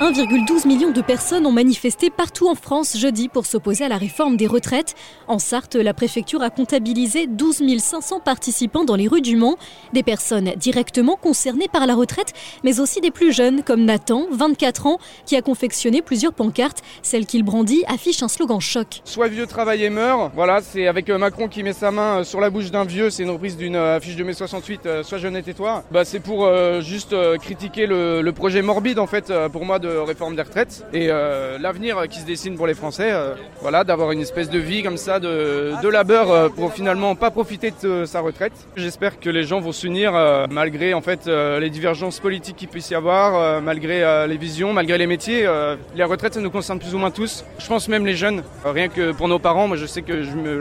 1,12 million de personnes ont manifesté partout en France jeudi pour s'opposer à la réforme des retraites. En Sarthe, la préfecture a comptabilisé 12 500 participants dans les rues du Mans, des personnes directement concernées par la retraite, mais aussi des plus jeunes comme Nathan, 24 ans, qui a confectionné plusieurs pancartes. Celle qu'il brandit affiche un slogan choc. Soit vieux travaille et meurt, voilà, c'est avec euh, Macron qui met sa main euh, sur la bouche d'un vieux, c'est une reprise d'une euh, affiche de mai 68, Soit jeune et tais-toi. Bah, c'est pour juste critiquer le, le, projet morbide en fait pour moi de réforme des retraites et euh, l'avenir qui se dessine pour les Français, euh, voilà, d'avoir une espèce de vie comme ça, de, de labeur euh, pour finalement pas profiter de sa retraite. J'espère que les gens vont s'unir malgré en fait les divergences politiques qu'il puisse y avoir, malgré les visions, malgré les métiers. les retraites, ça nous concerne plus ou moins tous. Je pense même les jeunes, rien que pour nos parents. Moi, je sais que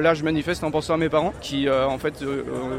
là, je manifeste en pensant à mes parents qui, en fait,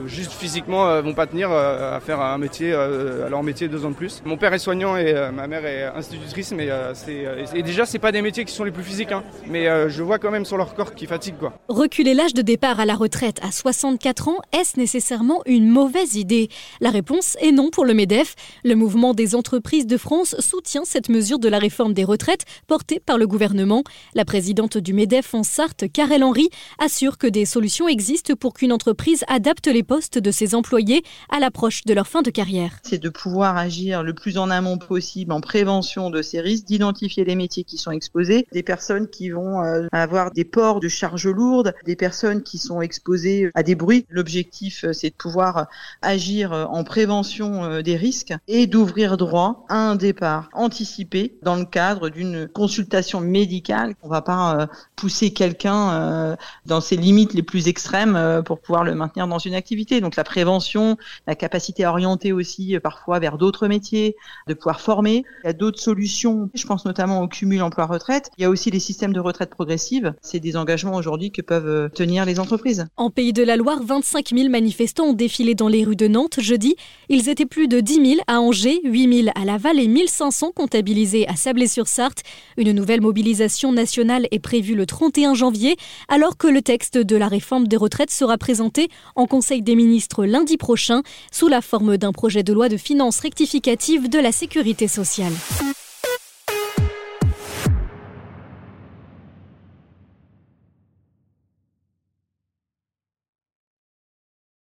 juste physiquement, vont pas tenir à faire un métier, à leur métier deux ans de plus. Mon père est soignant et ma mère est institutrice mais euh, c'est euh, et déjà c'est pas des métiers qui sont les plus physiques, hein. mais euh, je vois quand même sur leur corps qu'ils fatiguent quoi. Reculer l'âge de départ à la retraite à 64 ans, est-ce nécessairement une mauvaise idée? La réponse est non pour le Medef. Le mouvement des entreprises de France soutient cette mesure de la réforme des retraites portée par le gouvernement. La présidente du Medef en Sarthe, Karel Henry, assure que des solutions existent pour qu'une entreprise adapte les postes de ses employés à l'approche de leur fin de carrière. C'est de pouvoir agir le plus en amont possible en prévention de ces risques, d'identifier les métiers qui sont exposés, des personnes qui vont euh, avoir des ports de charges lourdes, des personnes qui sont exposées à des bruits. L'objectif, euh, c'est de pouvoir agir euh, en prévention des risques et d'ouvrir droit à un départ anticipé dans le cadre d'une consultation médicale. On ne va pas pousser quelqu'un dans ses limites les plus extrêmes pour pouvoir le maintenir dans une activité. Donc la prévention, la capacité à orienter aussi parfois vers d'autres métiers, de pouvoir former. Il d'autres solutions je pense notamment au cumul emploi-retraite. Il y a aussi les systèmes de retraite progressive. C'est des engagements aujourd'hui que peuvent euh, tenir les entreprises. En Pays de la Loire, 25 000 manifestants ont défilé dans les rues de Nantes jeudi. Ils étaient plus de 10 000 à Angers, 8 000 à Laval et 1 500 comptabilisés à Sablé-sur-Sarthe. Une nouvelle mobilisation nationale est prévue le 31 janvier, alors que le texte de la réforme des retraites sera présenté en Conseil des ministres lundi prochain sous la forme d'un projet de loi de finances rectificative de la sécurité sociale.